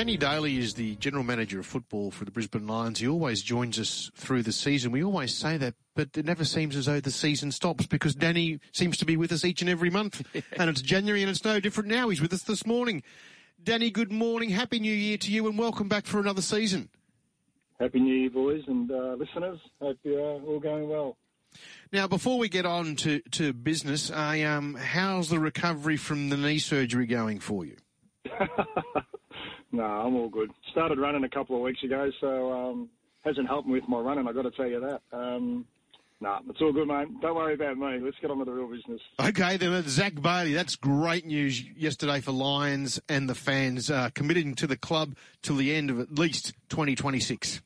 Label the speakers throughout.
Speaker 1: Danny Daly is the general manager of football for the Brisbane Lions. He always joins us through the season. We always say that, but it never seems as though the season stops because Danny seems to be with us each and every month. and it's January and it's no different now. He's with us this morning. Danny, good morning. Happy New Year to you and welcome back for another season.
Speaker 2: Happy New Year, boys and uh, listeners. Hope you're all going well.
Speaker 1: Now, before we get on to, to business, I, um, how's the recovery from the knee surgery going for you?
Speaker 2: No, I'm all good. Started running a couple of weeks ago, so um, hasn't helped me with my running. I've got to tell you that. Um, no, nah, it's all good, mate. Don't worry about me. Let's get on with the real business.
Speaker 1: Okay, then Zach Bailey. That's great news yesterday for Lions and the fans uh, committing to the club till the end of at least 2026.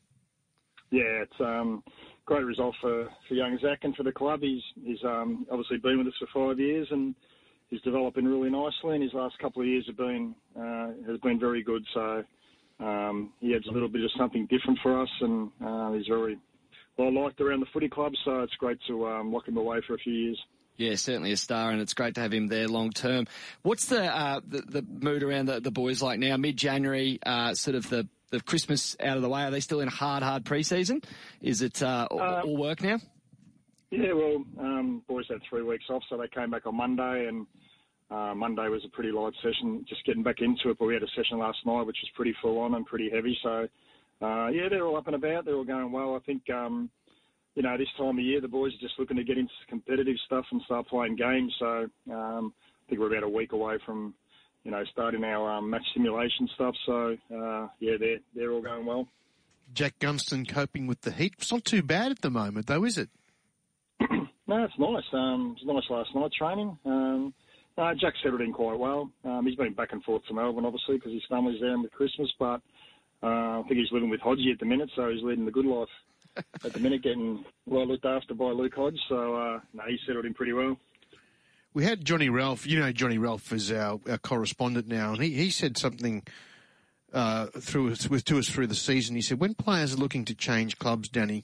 Speaker 2: Yeah, it's um, great result for, for young Zach and for the club. He's he's um, obviously been with us for five years and he's developing really nicely, and his last couple of years have been uh, has been very good. So um, he adds a little bit of something different for us, and uh, he's very well liked around the footy club. So it's great to um, lock him away for a few years.
Speaker 3: Yeah, certainly a star, and it's great to have him there long term. What's the uh, the, the, mood around the, the boys like now? Mid January, uh, sort of the, the Christmas out of the way. Are they still in hard, hard preseason? Is it uh, all, uh, all work now?
Speaker 2: Yeah, well, um, boys had three weeks off, so they came back on Monday, and uh, Monday was a pretty light session, just getting back into it. But we had a session last night, which was pretty full on and pretty heavy. So, uh, yeah, they're all up and about. They're all going well. I think, um, you know, this time of year, the boys are just looking to get into competitive stuff and start playing games. So, um, I think we're about a week away from, you know, starting our um, match simulation stuff. So, uh, yeah, they're they're all going well.
Speaker 1: Jack Gunston coping with the heat. It's not too bad at the moment, though, is it?
Speaker 2: No, it's nice. Um, it was nice last night training. Um, uh, Jack settled in quite well. Um, he's been back and forth to Melbourne, obviously, because his family's there with Christmas, but uh, I think he's living with Hodgie at the minute, so he's leading the good life at the minute, getting well looked after by Luke Hodge. So, uh, no, he's settled in pretty well.
Speaker 1: We had Johnny Ralph. You know, Johnny Ralph is our, our correspondent now, and he, he said something uh, through with to us through the season. He said, when players are looking to change clubs, Danny,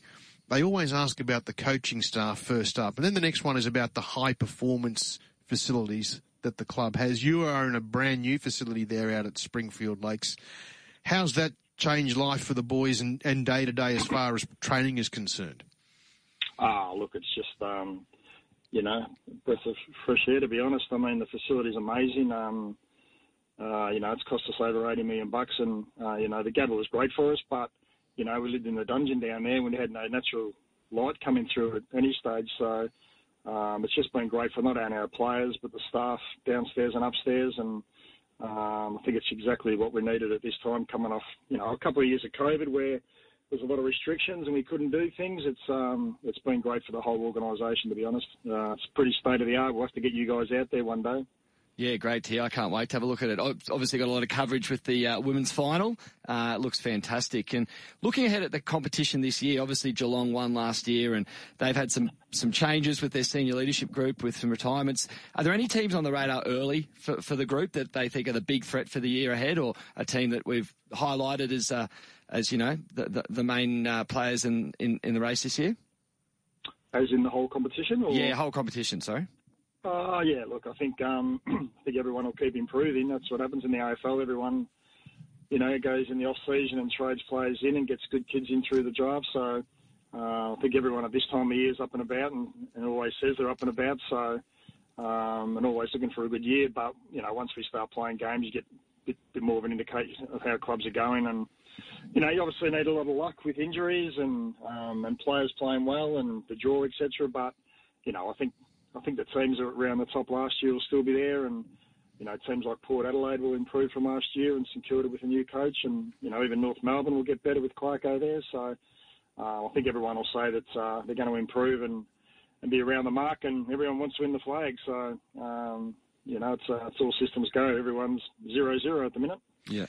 Speaker 1: they always ask about the coaching staff first up, and then the next one is about the high performance facilities that the club has. You are in a brand new facility there out at Springfield Lakes. How's that changed life for the boys and, day to day as far as training is concerned?
Speaker 2: Ah, oh, look, it's just um, you know breath of fresh air. To be honest, I mean the facility's amazing. Um, uh, you know, it's cost us over eighty million bucks, and uh, you know the Gabba was great for us, but you know we lived in the dungeon down there. We had no natural light coming through at any stage, so um, it's just been great for not only our players but the staff downstairs and upstairs, and um, I think it's exactly what we needed at this time, coming off you know a couple of years of COVID where there's a lot of restrictions and we couldn't do things. It's um, it's been great for the whole organisation to be honest. Uh, it's pretty state of the art. We'll have to get you guys out there one day.
Speaker 3: Yeah, great to hear. I can't wait to have a look at it. Obviously, got a lot of coverage with the uh, women's final. Uh, it looks fantastic. And looking ahead at the competition this year, obviously Geelong won last year, and they've had some some changes with their senior leadership group, with some retirements. Are there any teams on the radar early for, for the group that they think are the big threat for the year ahead, or a team that we've highlighted as uh, as you know the the, the main uh, players in, in in the race this year?
Speaker 2: As in the whole competition, or?
Speaker 3: yeah, whole competition. Sorry.
Speaker 2: Uh, yeah, look, I think um, I think everyone will keep improving. That's what happens in the AFL. Everyone, you know, goes in the off season and trades players in and gets good kids in through the draft. So uh, I think everyone at this time of year is up and about and, and always says they're up and about. So um, and always looking for a good year. But you know, once we start playing games, you get a bit, bit more of an indication of how clubs are going and you know, you obviously need a lot of luck with injuries and um, and players playing well and the draw, etc. But you know, I think I think the teams around the top last year will still be there, and you know teams like Port Adelaide will improve from last year, and St Kilda with a new coach, and you know even North Melbourne will get better with Clarko there. So uh, I think everyone will say that uh, they're going to improve and and be around the mark, and everyone wants to win the flag. So um, you know it's uh, it's all systems go. Everyone's zero zero at the minute.
Speaker 1: Yeah.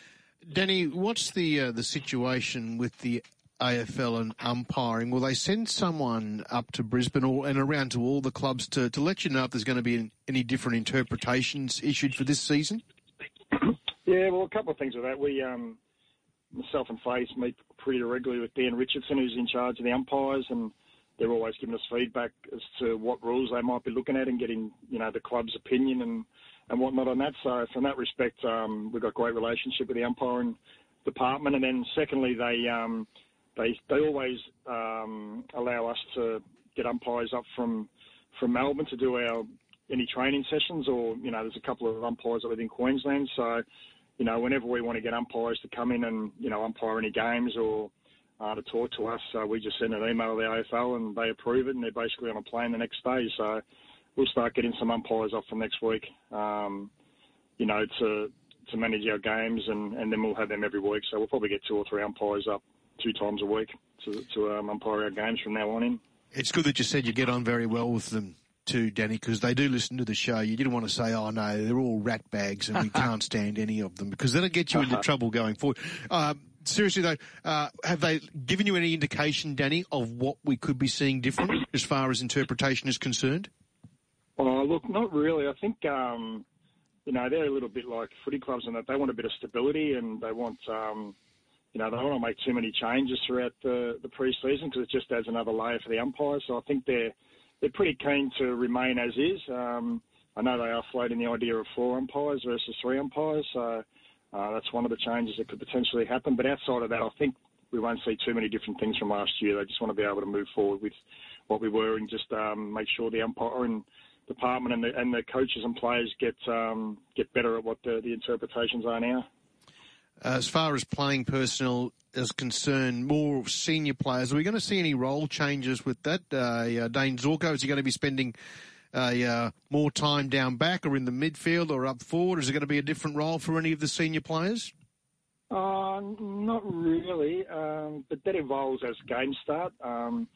Speaker 1: Danny, what's the uh, the situation with the AFL and umpiring, will they send someone up to Brisbane or, and around to all the clubs to, to let you know if there's going to be any different interpretations issued for this season?
Speaker 2: Yeah, well, a couple of things with that. We, um, myself and Face meet pretty regularly with Dan Richardson, who's in charge of the umpires, and they're always giving us feedback as to what rules they might be looking at and getting, you know, the club's opinion and, and whatnot on that. So from that respect, um, we've got a great relationship with the umpiring department, and then secondly, they um, they they always um, allow us to get umpires up from from Melbourne to do our any training sessions, or you know, there's a couple of umpires within Queensland, so you know, whenever we want to get umpires to come in and you know umpire any games or uh, to talk to us, uh, we just send an email to the AFL and they approve it, and they're basically on a plane the next day. So we'll start getting some umpires off from next week. Um, you know, to to manage our games, and, and then we'll have them every week. So we'll probably get two or three umpires up two times a week to, to um, umpire our games from now on in.
Speaker 1: It's good that you said you get on very well with them too, Danny, because they do listen to the show. You didn't want to say, "Oh no, they're all rat bags and we can't stand any of them," because that'll get you into trouble going forward. Uh, seriously though, uh, have they given you any indication, Danny, of what we could be seeing different as far as interpretation is concerned?
Speaker 2: Oh, look, not really. I think um, you know they're a little bit like footy clubs in that they want a bit of stability and they want. Um, you know, they don't want to make too many changes throughout the, the pre-season because it just adds another layer for the umpires. So I think they're they're pretty keen to remain as is. Um, I know they are floating the idea of four umpires versus three umpires, so uh, that's one of the changes that could potentially happen. But outside of that, I think we won't see too many different things from last year. They just want to be able to move forward with what we were and just um, make sure the umpire and department and the, and the coaches and players get um, get better at what the, the interpretations are now.
Speaker 1: As far as playing personnel is concerned, more senior players, are we going to see any role changes with that? Uh, uh, Dane Zorko, is he going to be spending uh, more time down back or in the midfield or up forward? Is it going to be a different role for any of the senior players?
Speaker 2: Uh, not really, um, but that evolves as games start. Um,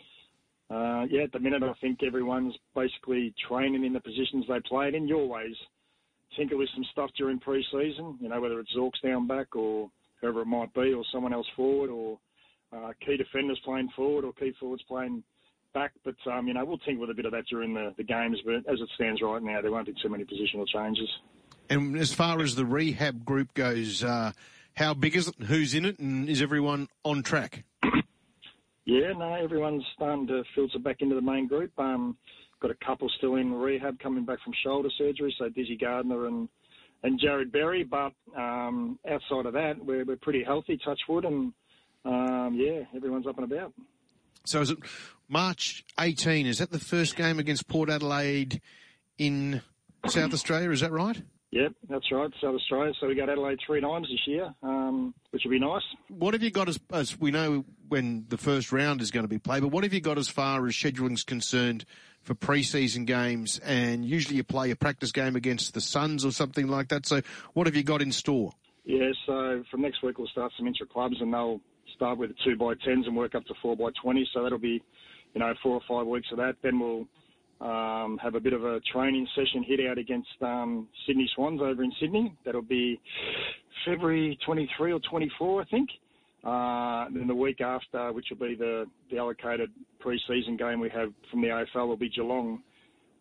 Speaker 2: uh, yeah, at the minute, I think everyone's basically training in the positions they played in. You always tinker with some stuff during pre-season, you know, whether it's Zorks down back or whoever it might be, or someone else forward, or uh, key defenders playing forward, or key forwards playing back. But um, you know, we'll tinker with a bit of that during the, the games. But as it stands right now, there won't be too many positional changes.
Speaker 1: And as far as the rehab group goes, uh, how big is it? Who's in it? And is everyone on track?
Speaker 2: yeah, no, everyone's starting to filter back into the main group. Um, got a couple still in rehab coming back from shoulder surgery, so Dizzy Gardiner and and Jarrod Berry. But um, outside of that, we're we're pretty healthy, touch wood, and um, yeah, everyone's up and about.
Speaker 1: So is it March 18? Is that the first game against Port Adelaide in South Australia? Is that right?
Speaker 2: Yep, that's right, South Australia. So we got Adelaide three times this year, um, which will be nice.
Speaker 1: What have you got as, as we know when the first round is going to be played, but what have you got as far as scheduling's concerned for pre-season games, and usually you play a practice game against the Suns or something like that. So, what have you got in store?
Speaker 2: Yeah, so from next week we'll start some intra clubs, and they'll start with the two by tens and work up to four by twenty. So that'll be, you know, four or five weeks of that. Then we'll um, have a bit of a training session hit out against um, Sydney Swans over in Sydney. That'll be February 23 or 24, I think. Uh, then the week after, which will be the, the allocated pre-season game we have from the AFL, will be Geelong,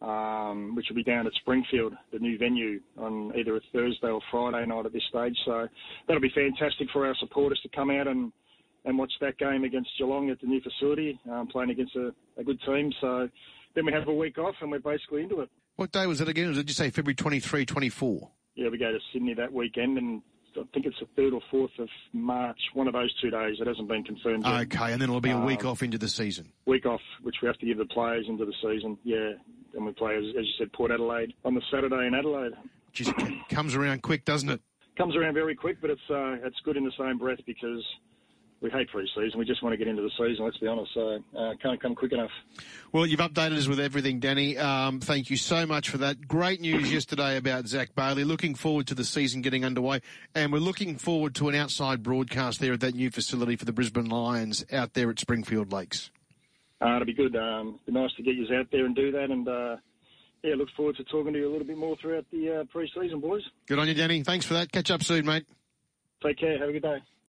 Speaker 2: um, which will be down at Springfield, the new venue, on either a Thursday or Friday night at this stage. So that'll be fantastic for our supporters to come out and, and watch that game against Geelong at the new facility, um, playing against a, a good team. So then we have a week off and we're basically into it.
Speaker 1: What day was it again? Did you say February 23, 24?
Speaker 2: Yeah, we go to Sydney that weekend and I think it's the third or fourth of March, one of those two days. It hasn't been confirmed yet.
Speaker 1: Okay, and then it'll be a week um, off into the season.
Speaker 2: Week off, which we have to give the players into the season. Yeah, and we play, as, as you said, Port Adelaide on the Saturday in Adelaide.
Speaker 1: Just comes around quick, doesn't it?
Speaker 2: Comes around very quick, but it's uh, it's good in the same breath because we hate pre-season. We just want to get into the season. Let's be honest. So uh, can't come quick enough.
Speaker 1: Well, you've updated us with everything, Danny. Um, thank you so much for that. Great news yesterday about Zach Bailey. Looking forward to the season getting underway, and we're looking forward to an outside broadcast there at that new facility for the Brisbane Lions out there at Springfield Lakes.
Speaker 2: Uh, it'll be good. Um, be nice to get you out there and do that, and. Uh, yeah, look forward to talking to you a little bit more throughout the uh, pre-season, boys.
Speaker 1: Good on you, Danny. Thanks for that. Catch up soon, mate.
Speaker 2: Take care. Have a good day.